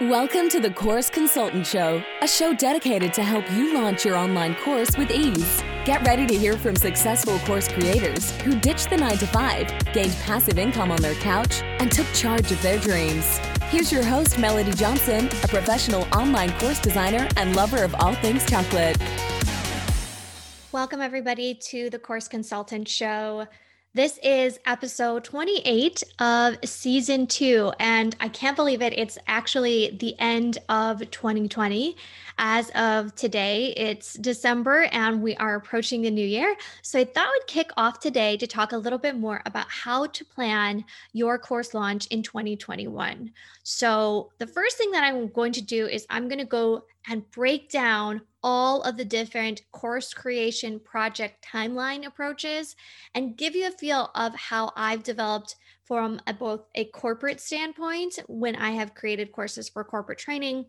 Welcome to the Course Consultant Show, a show dedicated to help you launch your online course with ease. Get ready to hear from successful course creators who ditched the 9 to 5, gained passive income on their couch, and took charge of their dreams. Here's your host, Melody Johnson, a professional online course designer and lover of all things chocolate. Welcome, everybody, to the Course Consultant Show. This is episode 28 of season two, and I can't believe it. It's actually the end of 2020. As of today, it's December and we are approaching the new year. So I thought we'd kick off today to talk a little bit more about how to plan your course launch in 2021. So the first thing that I'm going to do is I'm going to go and break down all of the different course creation project timeline approaches and give you a feel of how I've developed from a, both a corporate standpoint when I have created courses for corporate training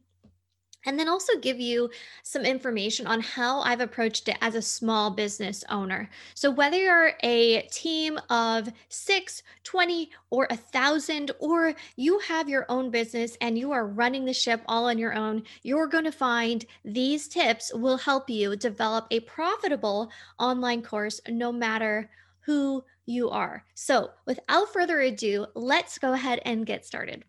and then also give you some information on how I've approached it as a small business owner. So, whether you're a team of six, 20, or a thousand, or you have your own business and you are running the ship all on your own, you're going to find these tips will help you develop a profitable online course no matter who you are. So, without further ado, let's go ahead and get started.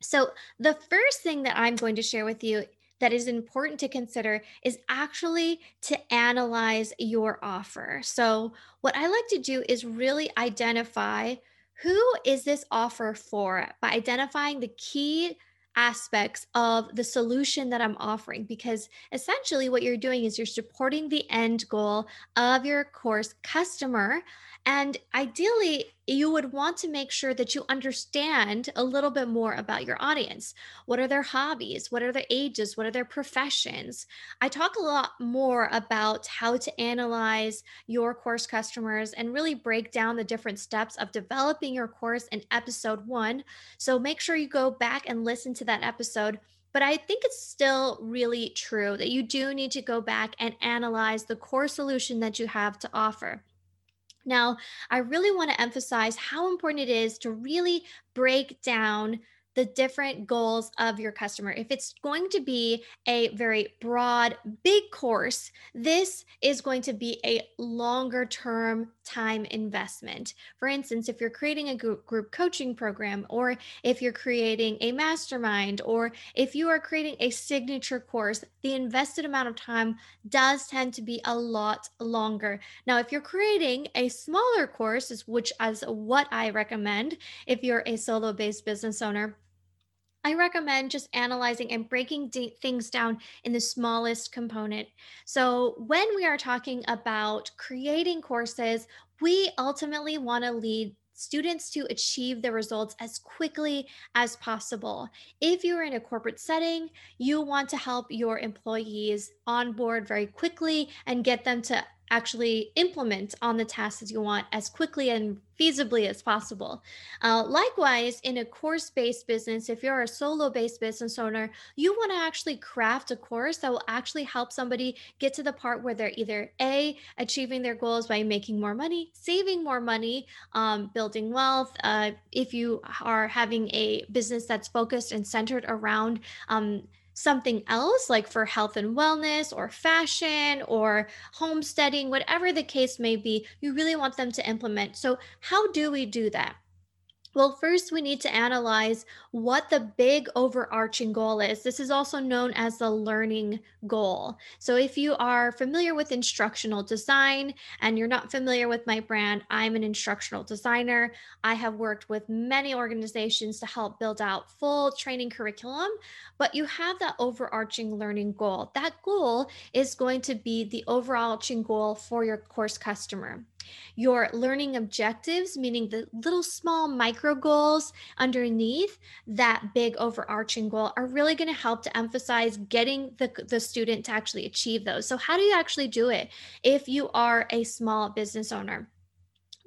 So, the first thing that I'm going to share with you that is important to consider is actually to analyze your offer. So, what I like to do is really identify who is this offer for by identifying the key aspects of the solution that I'm offering because essentially what you're doing is you're supporting the end goal of your course customer and ideally, you would want to make sure that you understand a little bit more about your audience. What are their hobbies? What are their ages? What are their professions? I talk a lot more about how to analyze your course customers and really break down the different steps of developing your course in episode one. So make sure you go back and listen to that episode. But I think it's still really true that you do need to go back and analyze the core solution that you have to offer. Now, I really want to emphasize how important it is to really break down the different goals of your customer. If it's going to be a very broad, big course, this is going to be a longer term time investment. For instance, if you're creating a group coaching program, or if you're creating a mastermind, or if you are creating a signature course, the invested amount of time does tend to be a lot longer. Now, if you're creating a smaller course, which is what I recommend if you're a solo based business owner I recommend just analyzing and breaking things down in the smallest component. So, when we are talking about creating courses, we ultimately want to lead students to achieve the results as quickly as possible. If you're in a corporate setting, you want to help your employees onboard very quickly and get them to actually implement on the tasks that you want as quickly and feasibly as possible. Uh, likewise, in a course based business, if you're a solo based business owner, you want to actually craft a course that will actually help somebody get to the part where they're either A, achieving their goals by making more money, saving more money, um, building wealth. Uh, if you are having a business that's focused and centered around um, something else, like for health and wellness or fashion or homesteading, whatever the case may be, you really want them to implement. So, how do we do that? Well, first, we need to analyze what the big overarching goal is. This is also known as the learning goal. So, if you are familiar with instructional design and you're not familiar with my brand, I'm an instructional designer. I have worked with many organizations to help build out full training curriculum, but you have that overarching learning goal. That goal is going to be the overarching goal for your course customer. Your learning objectives, meaning the little small micro goals underneath that big overarching goal, are really going to help to emphasize getting the, the student to actually achieve those. So, how do you actually do it if you are a small business owner?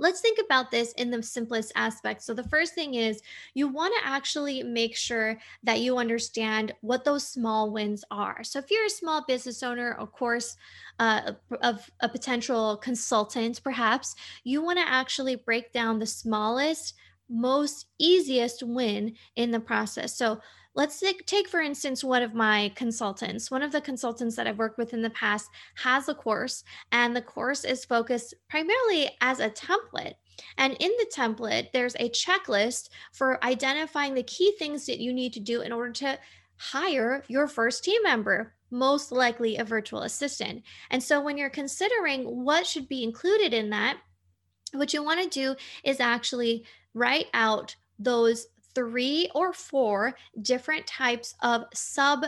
Let's think about this in the simplest aspect. So, the first thing is you want to actually make sure that you understand what those small wins are. So, if you're a small business owner, of course, uh, of a potential consultant, perhaps, you want to actually break down the smallest most easiest win in the process. So let's take, for instance one of my consultants one of the consultants that i've worked with in the past has a course and the course is focused primarily as a template. And in the template there's a checklist for identifying the key things that you need to do in order to hire your first team member most likely a virtual assistant. And so when you're considering what should be included in that what you want to do is actually write out those three or four different types of sub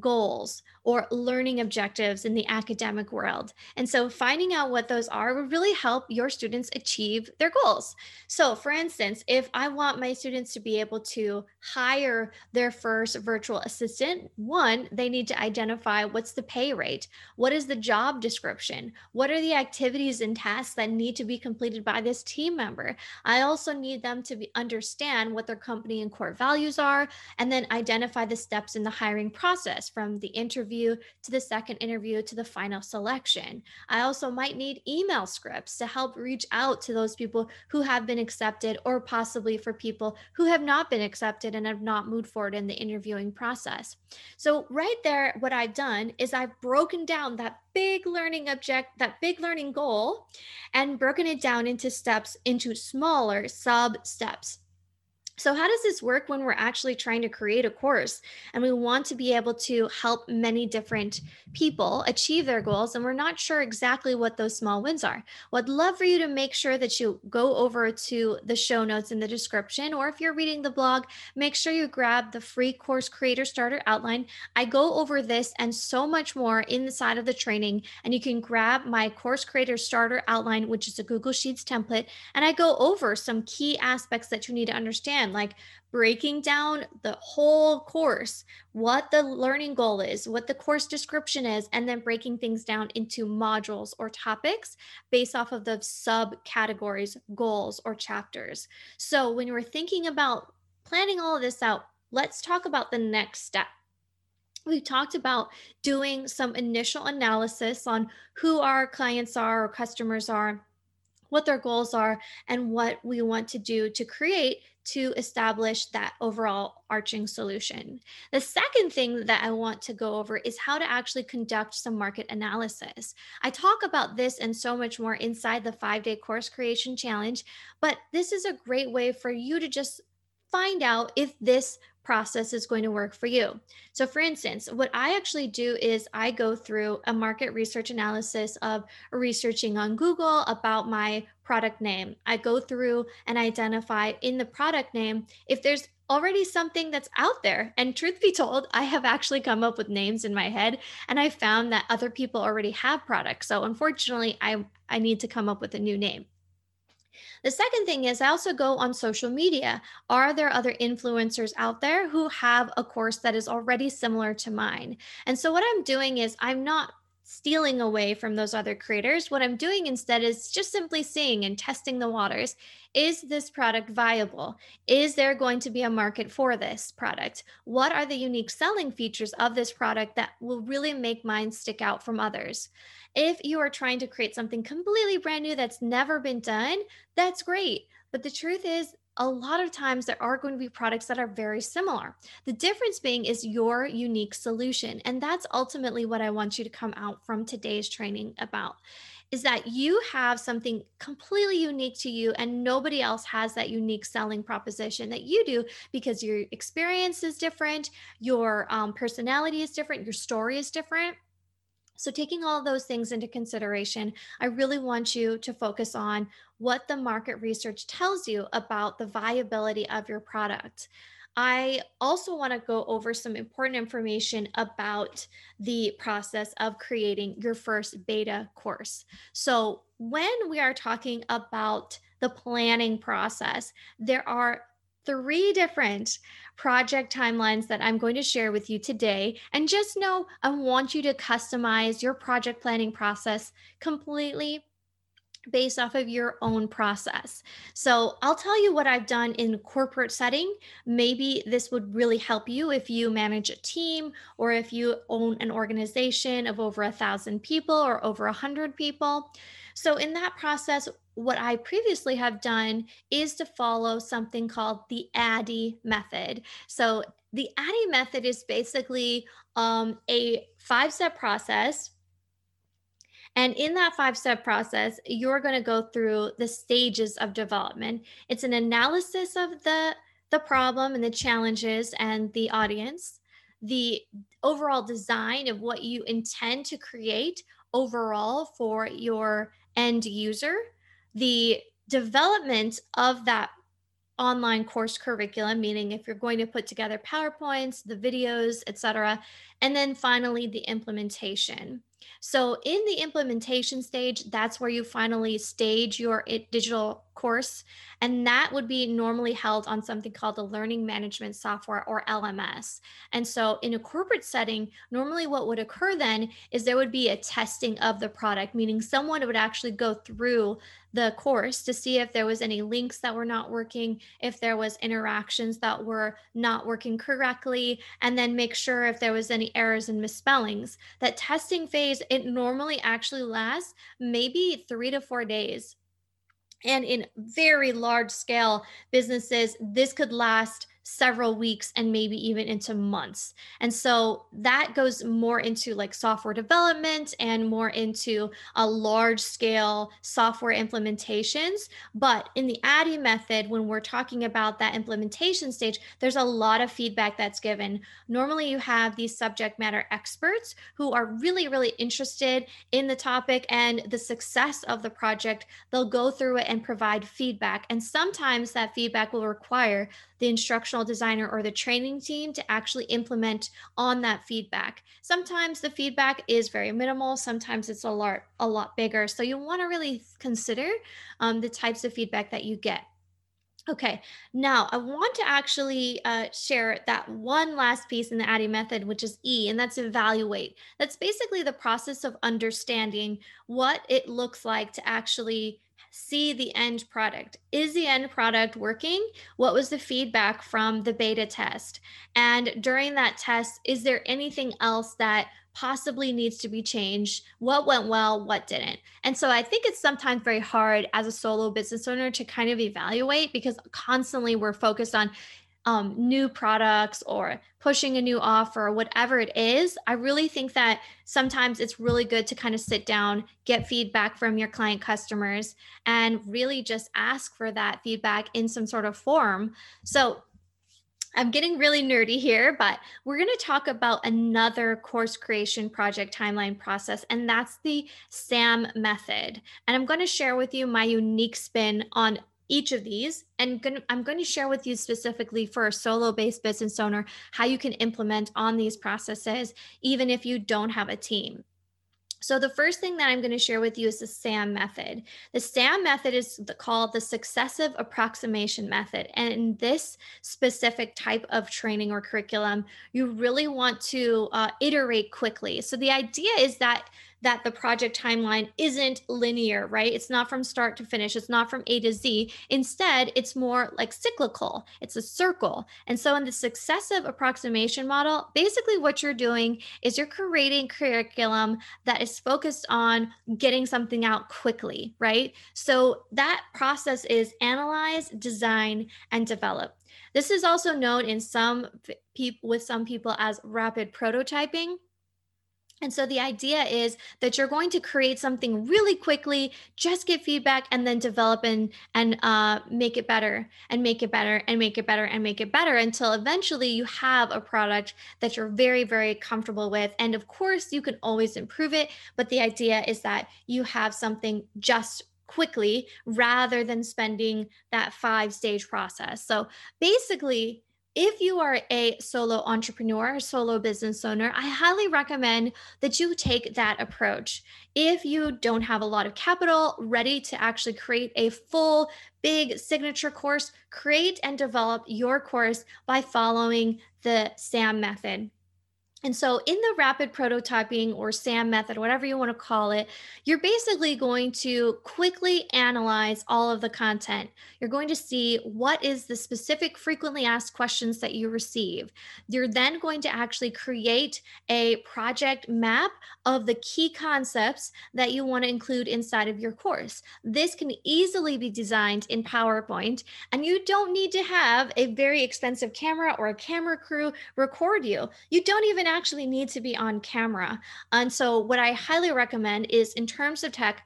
goals or learning objectives in the academic world. And so finding out what those are would really help your students achieve their goals. So, for instance, if I want my students to be able to hire their first virtual assistant, one, they need to identify what's the pay rate, what is the job description, what are the activities and tasks that need to be completed by this team member. I also need them to be, understand what their company and core values are, and then identify the steps in the hiring process from the interview to the second interview to the final selection. I also might need email scripts to help reach out to those people who have been accepted or possibly for people who have not been accepted and have not moved forward in the interviewing process. So, right there, what I've done is I've broken down that big learning object, that big learning goal, and broken it down into steps, into smaller sub steps. So, how does this work when we're actually trying to create a course and we want to be able to help many different people achieve their goals and we're not sure exactly what those small wins are? Well, I'd love for you to make sure that you go over to the show notes in the description, or if you're reading the blog, make sure you grab the free course creator starter outline. I go over this and so much more inside of the training, and you can grab my course creator starter outline, which is a Google Sheets template, and I go over some key aspects that you need to understand again, like breaking down the whole course, what the learning goal is, what the course description is, and then breaking things down into modules or topics based off of the subcategories, goals, or chapters. So when we're thinking about planning all of this out, let's talk about the next step we talked about doing some initial analysis on who our clients are or customers are, what their goals are, and what we want to do to create to establish that overall arching solution. The second thing that I want to go over is how to actually conduct some market analysis. I talk about this and so much more inside the five day course creation challenge, but this is a great way for you to just find out if this process is going to work for you. So, for instance, what I actually do is I go through a market research analysis of researching on Google about my product name. I go through and identify in the product name if there's already something that's out there. And truth be told, I have actually come up with names in my head and I found that other people already have products. So unfortunately, I I need to come up with a new name. The second thing is I also go on social media. Are there other influencers out there who have a course that is already similar to mine? And so what I'm doing is I'm not stealing away from those other creators. What I'm doing instead is just simply seeing and testing the waters. Is this product viable? Is there going to be a market for this product? What are the unique selling features of this product that will really make mine stick out from others? If you are trying to create something completely brand new that's never been done, that's great. But the truth is, a lot of times there are going to be products that are very similar. The difference being is your unique solution. And that's ultimately what I want you to come out from today's training about is that you have something completely unique to you and nobody else has that unique selling proposition that you do because your experience is different your um, personality is different your story is different so, taking all those things into consideration, I really want you to focus on what the market research tells you about the viability of your product. I also want to go over some important information about the process of creating your first beta course. So, when we are talking about the planning process, there are three different project timelines that I'm going to share with you today. And just know I want you to customize your project planning process completely based off of your own process. So I'll tell you what I've done in corporate setting. Maybe this would really help you if you manage a team or if you own an organization of over a thousand people or over a hundred people. So, in that process, what I previously have done is to follow something called the ADDIE method. So, the ADDIE method is basically um, a five step process. And in that five step process, you're going to go through the stages of development. It's an analysis of the, the problem and the challenges and the audience, the overall design of what you intend to create overall for your end user, the development of that online course curriculum meaning if you're going to put together powerpoints the videos etc and then finally the implementation. So in the implementation stage that's where you finally stage your digital course and that would be normally held on something called the learning management software or LMS. And so in a corporate setting, normally what would occur then is there would be a testing of the product, meaning someone would actually go through the course to see if there was any links that were not working, if there was interactions that were not working correctly, and then make sure if there was any errors and misspellings. That testing phase, it normally actually lasts maybe three to four days. And in very large scale businesses, this could last several weeks and maybe even into months. And so that goes more into like software development and more into a large scale software implementations. But in the ADDIE method, when we're talking about that implementation stage, there's a lot of feedback that's given. Normally, you have these subject matter experts who are really, really interested in the topic and the success of the project. They'll go through it and provide feedback. And sometimes that feedback will require the instructional designer or the training team to actually implement on that feedback. Sometimes the feedback is very minimal, sometimes it's a lot a lot bigger. So you want to really consider um, the types of feedback that you get. Okay, now I want to actually uh, share that one last piece in the ADDIE method, which is E, and that's evaluate. That's basically the process of understanding what it looks like to actually see the end product. Is the end product working? What was the feedback from the beta test? And during that test, is there anything else that possibly needs to be changed? What went well? What didn't? And so I think it's sometimes very hard as a solo business owner to kind of evaluate because constantly we're focused on um, new products or pushing a new offer, whatever it is, I really think that sometimes it's really good to kind of sit down, get feedback from your client customers, and really just ask for that feedback in some sort of form. So, I'm getting really nerdy here, but we're going to talk about another course creation project timeline process, and that's the SAM method. And I'm going to share with you my unique spin on each of these and i'm going to share with you specifically for a solo based business owner how you can implement on these processes even if you don't have a team so the first thing that I'm going to share with you is the SAM method. The SAM method is called the successive approximation method. And in this specific type of training or curriculum, you really want to uh, iterate quickly. So the idea is that that the project timeline isn't linear, right? It's not from start to finish, it's not from A to Z. Instead, it's more like cyclical, it's a circle. And so, in the successive approximation model, basically what you're doing is you're creating curriculum that is focused on getting something out quickly, right? So, that process is analyze, design, and develop. This is also known in some people with some people as rapid prototyping and so the idea is that you're going to create something really quickly, just get feedback, and then develop and and uh, make it better, and make it better, and make it better, and make it better until eventually you have a product that you're very very comfortable with. And of course, you can always improve it, but the idea is that you have something just quickly rather than spending that five stage process. So basically if you are a solo entrepreneur, solo business owner, I highly recommend that you take that approach. If you don't have a lot of capital ready to actually create a full, big signature course, create and develop your course by following the SAM method. And so, in the rapid prototyping or SAM method, whatever you want to call it, you're basically going to quickly analyze all of the content. You're going to see what is the specific frequently asked questions that you receive. You're then going to actually create a project map of the key concepts that you want to include inside of your course. This can easily be designed in PowerPoint, and you don't need to have a very expensive camera or a camera crew record you. You don't even actually need to be on camera. And so, what I highly recommend is in terms of tech,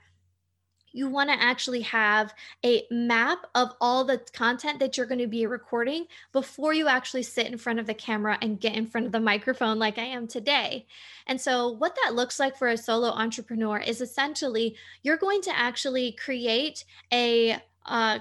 you want to actually have a map of all the content that you're going to be recording before you actually sit in front of the camera and get in front of the microphone like I am today. And so, what that looks like for a solo entrepreneur is essentially you're going to actually create a uh,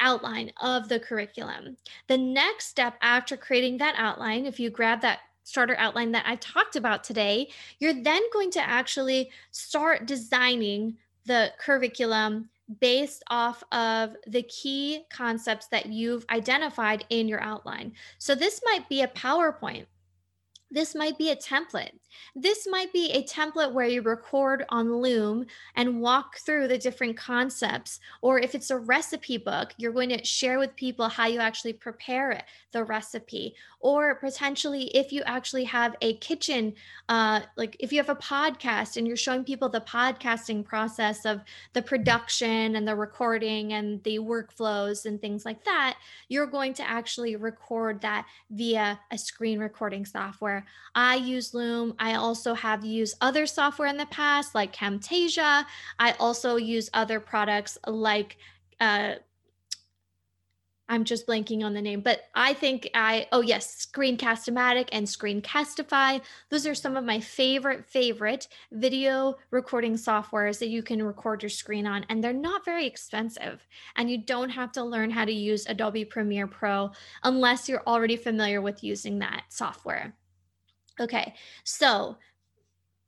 outline of the curriculum. The next step after creating that outline, if you grab that starter outline that I've talked about today, you're then going to actually start designing the curriculum based off of the key concepts that you've identified in your outline. So this might be a PowerPoint. This might be a template. This might be a template where you record on Loom and walk through the different concepts. Or if it's a recipe book, you're going to share with people how you actually prepare it, the recipe. Or potentially, if you actually have a kitchen, uh, like if you have a podcast and you're showing people the podcasting process of the production and the recording and the workflows and things like that, you're going to actually record that via a screen recording software. I use Loom. I also have used other software in the past, like Camtasia. I also use other products like, uh, I'm just blanking on the name, but I think I, oh yes, Screencast-O-Matic and Screencastify. Those are some of my favorite, favorite video recording softwares that you can record your screen on. And they're not very expensive. And you don't have to learn how to use Adobe Premiere Pro unless you're already familiar with using that software. Okay, so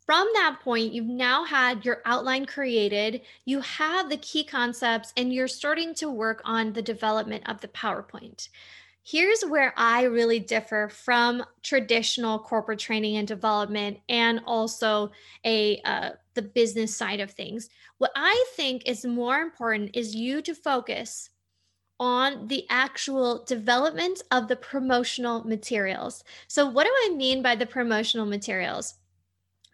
from that point, you've now had your outline created, you have the key concepts, and you're starting to work on the development of the PowerPoint. Here's where I really differ from traditional corporate training and development and also a uh, the business side of things. What I think is more important is you to focus on the actual development of the promotional materials. So, what do I mean by the promotional materials?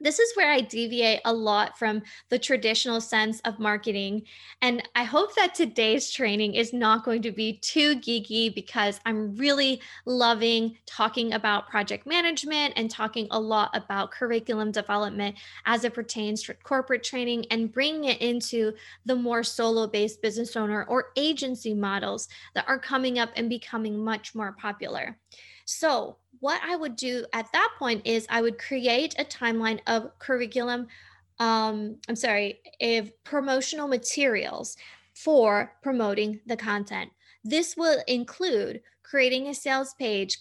This is where I deviate a lot from the traditional sense of marketing. And I hope that today's training is not going to be too geeky because I'm really loving talking about project management and talking a lot about curriculum development as it pertains to corporate training and bringing it into the more solo based business owner or agency models that are coming up and becoming much more popular. So, what I would do at that point is I would create a timeline of curriculum, um, I'm sorry, of promotional materials for promoting the content. This will include creating a sales page,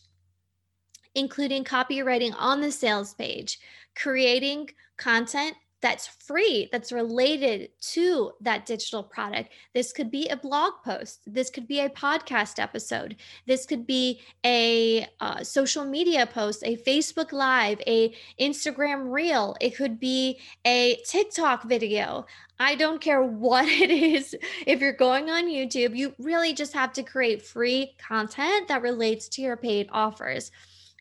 including copywriting on the sales page, creating content that's free, that's related to that digital product. This could be a blog post. This could be a podcast episode. This could be a uh, social media post, a Facebook Live, a Instagram Reel. It could be a TikTok video. I don't care what it is. If you're going on YouTube, you really just have to create free content that relates to your paid offers.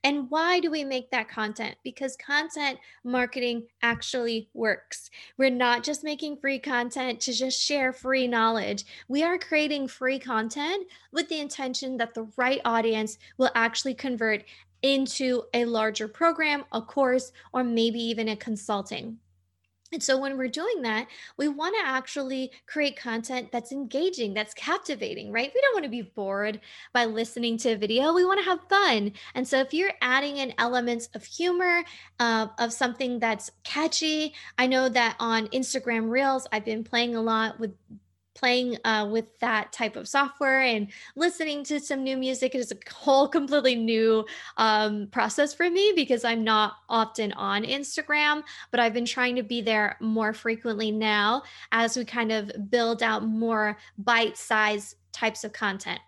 And why do we make that content? Because content marketing actually works. We're not just making free content to just share free knowledge. We are creating free content with the intention that the right audience will actually convert into a larger program, a course, or maybe even a consulting. And so when we're doing that, we want to actually create content that's engaging, that's captivating, right? We don't want to be bored by listening to a video. We want to have fun. And so if you're adding in elements of humor, uh, of something that's catchy, I know that on Instagram Reels, I've been playing a lot with playing uh, with that type of software and listening to some new music is a whole completely new um, process for me because I'm not often on Instagram, but I've been trying to be there more frequently now as we kind of build out more bite sized types of content.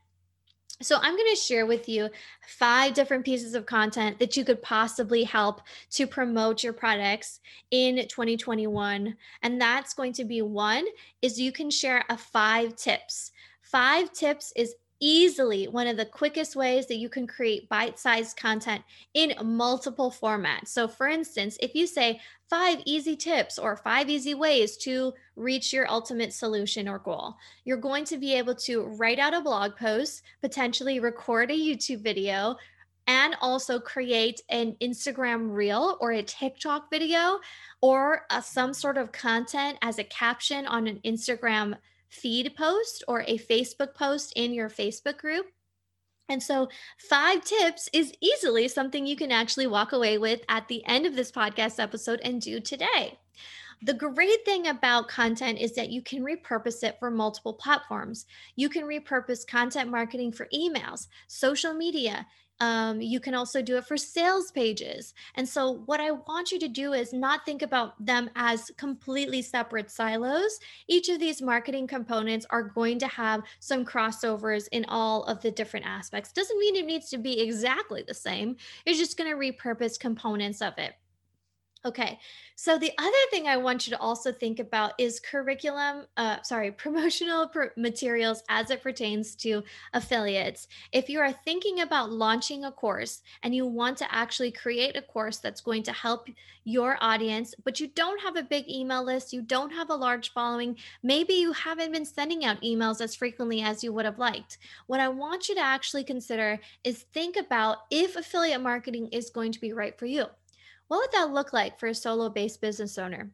So, I'm going to share with you five different pieces of content that you could possibly help to promote your products in 2021. And that's going to be one is you can share a five tips. Five tips is easily one of the quickest ways that you can create bite sized content in multiple formats. So, for instance, if you say five easy tips or five easy ways to reach your ultimate solution or goal, you're going to be able to write out a blog post, potentially record a YouTube video. And also create an Instagram reel or a TikTok video or a, some sort of content as a caption on an Instagram feed post or a Facebook post in your Facebook group. And so, five tips is easily something you can actually walk away with at the end of this podcast episode and do today. The great thing about content is that you can repurpose it for multiple platforms. You can repurpose content marketing for emails, social media, um, you can also do it for sales pages. And so, what I want you to do is not think about them as completely separate silos. Each of these marketing components are going to have some crossovers in all of the different aspects. Doesn't mean it needs to be exactly the same, you're just going to repurpose components of it. Okay. So the other thing I want you to also think about is curriculum, uh, sorry, promotional pr- materials as it pertains to affiliates. If you are thinking about launching a course and you want to actually create a course that's going to help your audience, but you don't have a big email list, you don't have a large following, maybe you haven't been sending out emails as frequently as you would have liked. What I want you to actually consider is think about if affiliate marketing is going to be right for you what would that look like for a solo based business owner?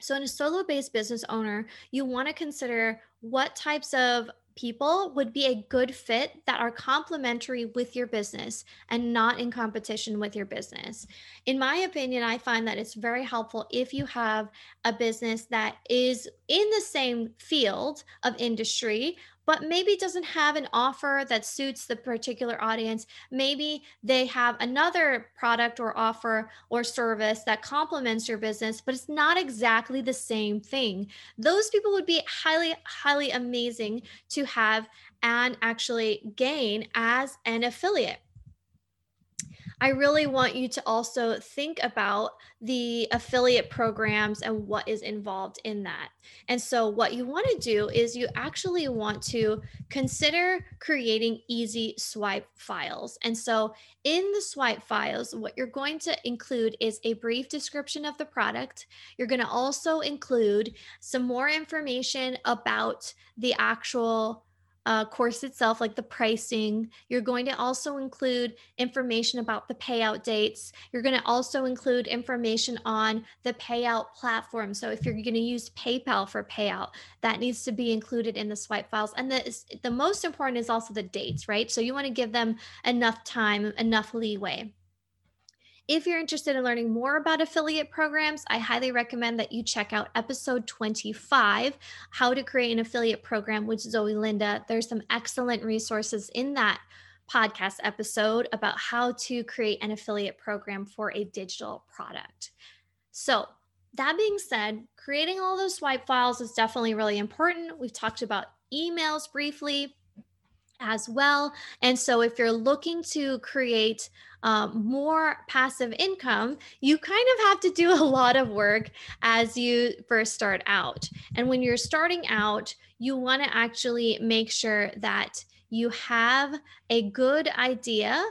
So, in a solo based business owner, you want to consider what types of people would be a good fit that are complementary with your business and not in competition with your business. In my opinion, I find that it's very helpful if you have a business that is in the same field of industry, but maybe doesn't have an offer that suits the particular audience. Maybe they have another product or offer or service that complements your business, but it's not exactly the same thing. Those people would be highly, highly amazing to have and actually gain as an affiliate. I really want you to also think about the affiliate programs and what is involved in that. And so, what you want to do is you actually want to consider creating easy swipe files. And so, in the swipe files, what you're going to include is a brief description of the product. You're going to also include some more information about the actual uh, course itself, like the pricing. You're going to also include information about the payout dates. You're going to also include information on the payout platform. So if you're going to use PayPal for payout, that needs to be included in the swipe files. And the, the most important is also the dates, right? So you want to give them enough time, enough leeway. If you're interested in learning more about affiliate programs, I highly recommend that you check out episode 25, How to Create an Affiliate Program with Zoe Linda. There's some excellent resources in that podcast episode about how to create an affiliate program for a digital product. So, that being said, creating all those swipe files is definitely really important. We've talked about emails briefly as well. And so, if you're looking to create um, more passive income, you kind of have to do a lot of work as you first start out. And when you're starting out, you want to actually make sure that you have a good idea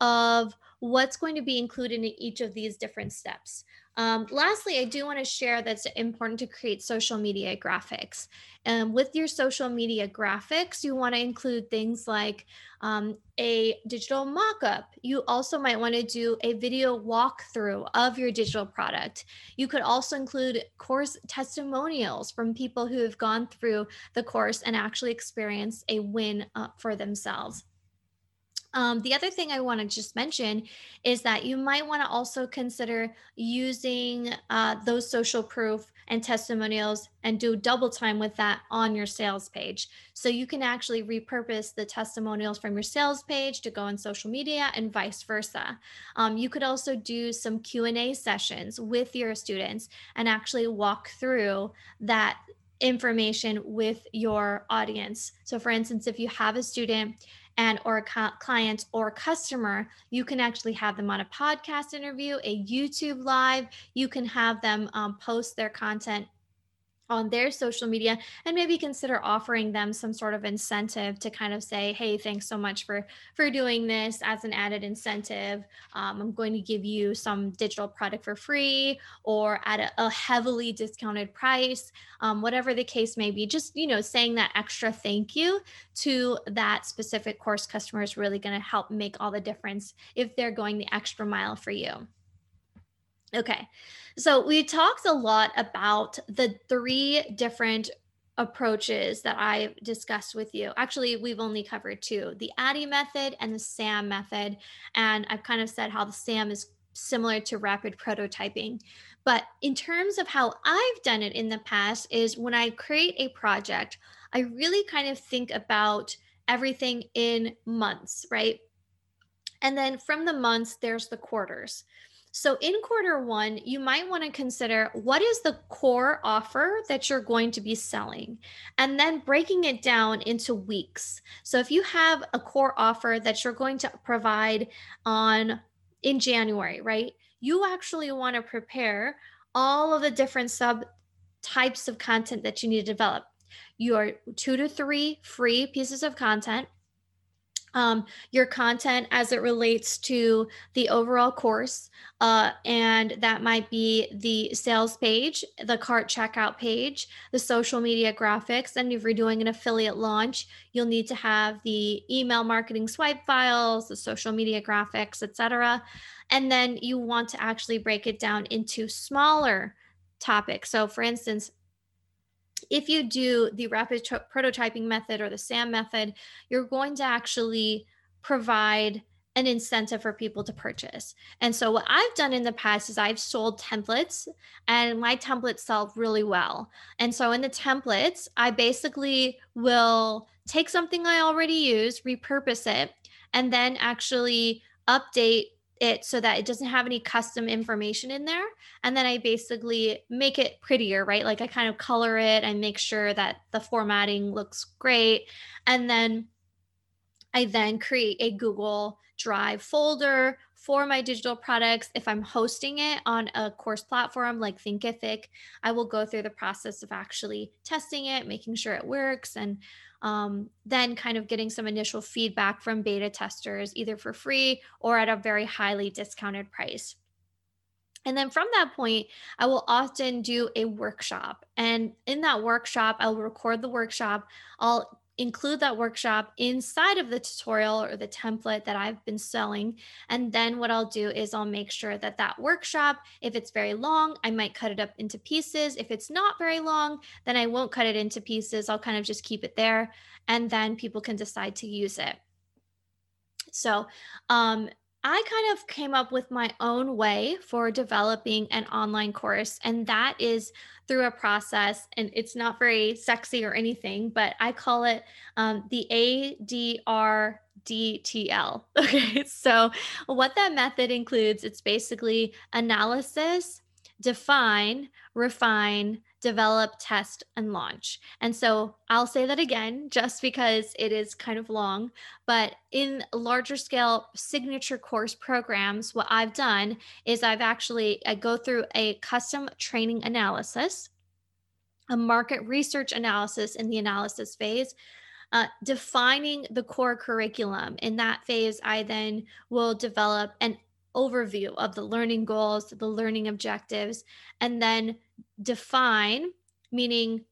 of what's going to be included in each of these different steps. Um, lastly, I do want to share that's important to create social media graphics. Um, with your social media graphics, you want to include things like um, a digital mock-up. You also might want to do a video walkthrough of your digital product. You could also include course testimonials from people who have gone through the course and actually experienced a win uh, for themselves. Um, the other thing I want to just mention is that you might want to also consider using uh, those social proof and testimonials and do double time with that on your sales page. So you can actually repurpose the testimonials from your sales page to go on social media and vice versa. Um, you could also do some Q&A sessions with your students and actually walk through that information with your audience. So for instance, if you have a student and or a client or customer, you can actually have them on a podcast interview, a YouTube live. You can have them um, post their content on their social media and maybe consider offering them some sort of incentive to kind of say hey thanks so much for for doing this as an added incentive. Um, i'm going to give you some digital product for free or at a, a heavily discounted price um, whatever the case may be just you know saying that extra thank you to that specific course customer is really going to help make all the difference if they're going the extra mile for you okay so we talked a lot about the three different approaches that I've discussed with you. Actually, we've only covered two the ADDIE method and the SAM method. And I've kind of said how the SAM is similar to rapid prototyping. But in terms of how I've done it in the past, is when I create a project, I really kind of think about everything in months, right? And then from the months, there's the quarters. So, in quarter one, you might want to consider what is the core offer that you're going to be selling, and then breaking it down into weeks. So, if you have a core offer that you're going to provide on in January, right? You actually want to prepare all of the different sub types of content that you need to develop. Your two to three free pieces of content um, your content as it relates to the overall course. Uh, and that might be the sales page, the cart checkout page, the social media graphics. And if you're doing an affiliate launch, you'll need to have the email marketing swipe files, the social media graphics, etc. And then you want to actually break it down into smaller topics. So, for instance, if you do the rapid prototyping method or the SAM method, you're going to actually provide an incentive for people to purchase. And so what I've done in the past is I've sold templates and my templates sell really well. And so in the templates, I basically will take something I already use, repurpose it, and then actually update it so that it doesn't have any custom information in there. And then I basically make it prettier, right? Like I kind of color it and make sure that the formatting looks great. And then I then create a Google Drive folder for my digital products. If I'm hosting it on a course platform like Thinkific, I will go through the process of actually testing it, making sure it works, and um, then kind of getting some initial feedback from beta testers, either for free or at a very highly discounted price. And then from that point, I will often do a workshop. And in that workshop, I'll record the workshop. I'll include that workshop inside of the tutorial or the template that I've been selling. And then what I'll do is I'll make sure that that workshop, if it's very long, I might cut it up into pieces. If it's not very long, then I won't cut it into pieces. I'll kind of just keep it there and then people can decide to use it. So, um, I kind of came up with my own way for developing an online course, and that is through a process. And it's not very sexy or anything, but I call it um, the ADR DTL. Okay, so what that method includes, it's basically analysis, define, refine, develop, test, and launch. And so I'll say that again just because it is kind of long. But in larger scale signature course programs, what I've done is I've actually I go through a custom training analysis, a market research analysis in the analysis phase. Uh, defining the core curriculum. In that phase, I then will develop an overview of the learning goals, the learning objectives, and then define, meaning,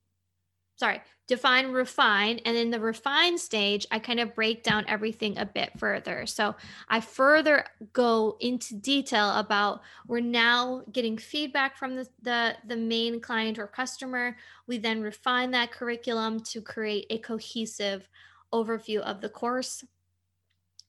sorry, define, refine. And in the refine stage, I kind of break down everything a bit further. So I further go into detail about we're now getting feedback from the, the, the main client or customer. We then refine that curriculum to create a cohesive overview of the course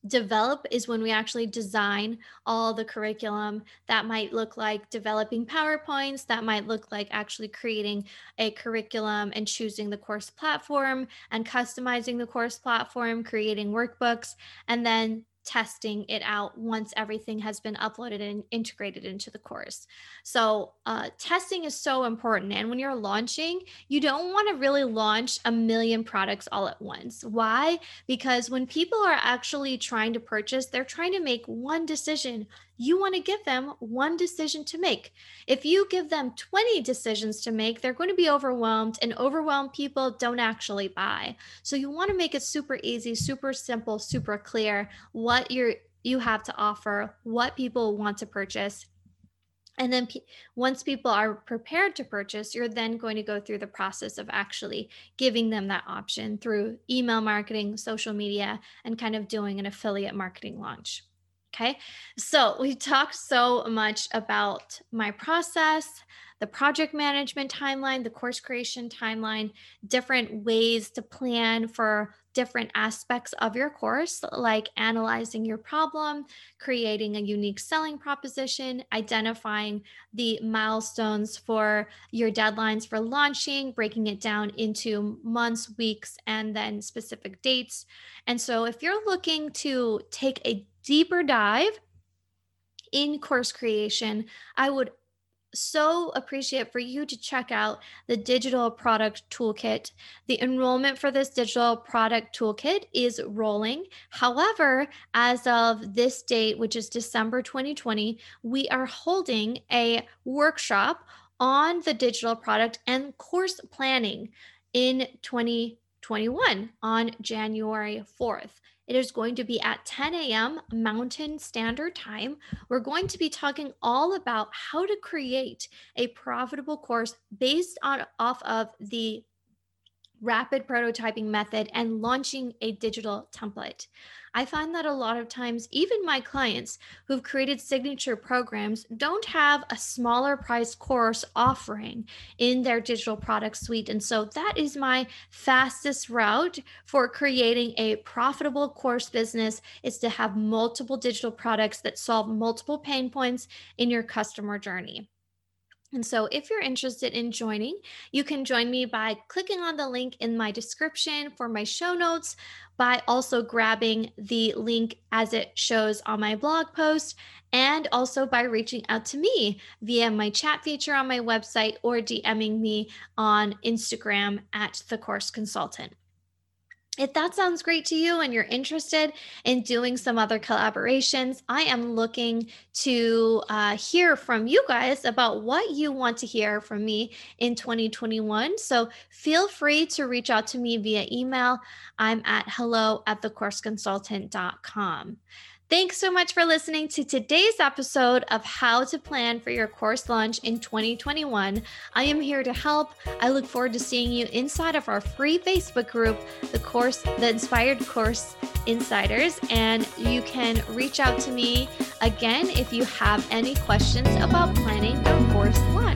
develop is when we actually design all the curriculum that might look like developing powerpoints that might look like actually creating a curriculum and choosing the course platform and customizing the course platform creating workbooks and then testing it out once everything has been uploaded and integrated into the course. So, uh, testing is so important. And when you're launching, you don't want to really launch a million products all at once. Why? Because when people are actually trying to purchase, they're trying to make one decision you want to give them one decision to make. If you give them 20 decisions to make, they're going to be overwhelmed, and overwhelmed people don't actually buy. So you want to make it super easy, super simple, super clear what you're you have to offer, what people want to purchase. And then p- once people are prepared to purchase, you're then going to go through the process of actually giving them that option through email marketing, social media, and kind of doing an affiliate marketing launch. Okay. So we talked so much about my process, the project management timeline, the course creation timeline, different ways to plan for different aspects of your course, like analyzing your problem, creating a unique selling proposition, identifying the milestones for your deadlines for launching, breaking it down into months, weeks, and then specific dates. And so if you're looking to take a deeper dive in course creation, I would so appreciate for you to check out the digital product toolkit. The enrollment for this digital product toolkit is rolling. However, as of this date, which is December 2020, we are holding a workshop on the digital product and course planning in 2021 on January 4th. It is going to be at 10 a.m. Mountain Standard Time. We're going to be talking all about how to create a profitable course based on off of the rapid prototyping method and launching a digital template. I find that a lot of times, even my clients who've created signature programs don't have a smaller price course offering in their digital product suite. And so that is my fastest route for creating a profitable course business is to have multiple digital products that solve multiple pain points in your customer journey. And so, if you're interested in joining, you can join me by clicking on the link in my description for my show notes, by also grabbing the link as it shows on my blog post, and also by reaching out to me via my chat feature on my website or DMing me on Instagram at the course consultant. If that sounds great to you and you're interested in doing some other collaborations, I am looking to uh, hear from you guys about what you want to hear from me in 2021. So feel free to reach out to me via email. I'm at hello at thecourseconsultant.com. Thanks so much for listening to today's episode of How to Plan for Your Course Launch in 2021. I am here to help. I look forward to seeing you inside of our free Facebook group, the course, the Inspired Course Insiders, and you can reach out to me again if you have any questions about planning your course launch.